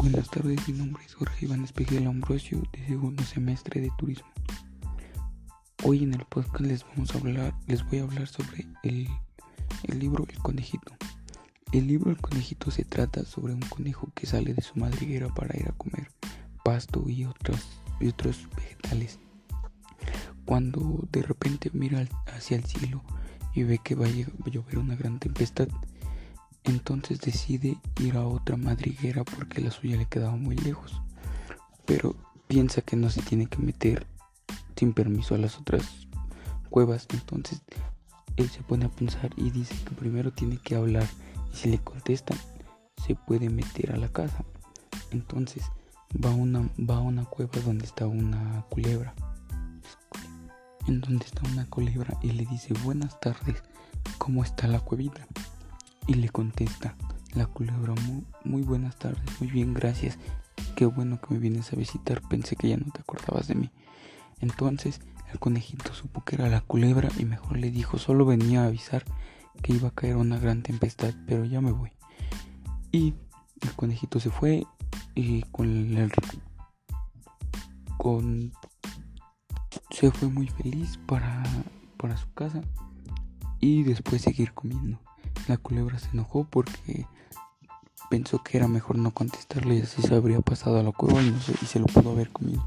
Buenas tardes, mi nombre es Jorge Iván Espejel Ambrosio, de segundo semestre de turismo. Hoy en el podcast les vamos a hablar, les voy a hablar sobre el, el libro El conejito. El libro El conejito se trata sobre un conejo que sale de su madriguera para ir a comer pasto y otros, y otros vegetales. Cuando de repente mira hacia el cielo y ve que va a llover una gran tempestad, entonces decide ir a otra madriguera porque la suya le quedaba muy lejos. Pero piensa que no se tiene que meter sin permiso a las otras cuevas. Entonces él se pone a pensar y dice que primero tiene que hablar y si le contestan se puede meter a la casa. Entonces va a una, va a una cueva donde está una culebra. En donde está una culebra y le dice buenas tardes, ¿cómo está la cuevita? Y le contesta la culebra muy, buenas tardes, muy bien, gracias. Qué bueno que me vienes a visitar, pensé que ya no te acordabas de mí. Entonces el conejito supo que era la culebra y mejor le dijo, solo venía a avisar que iba a caer una gran tempestad, pero ya me voy. Y el conejito se fue y con el con se fue muy feliz para para su casa y después seguir comiendo. La culebra se enojó porque pensó que era mejor no contestarle y así se habría pasado a la cueva y, y se lo pudo haber comido.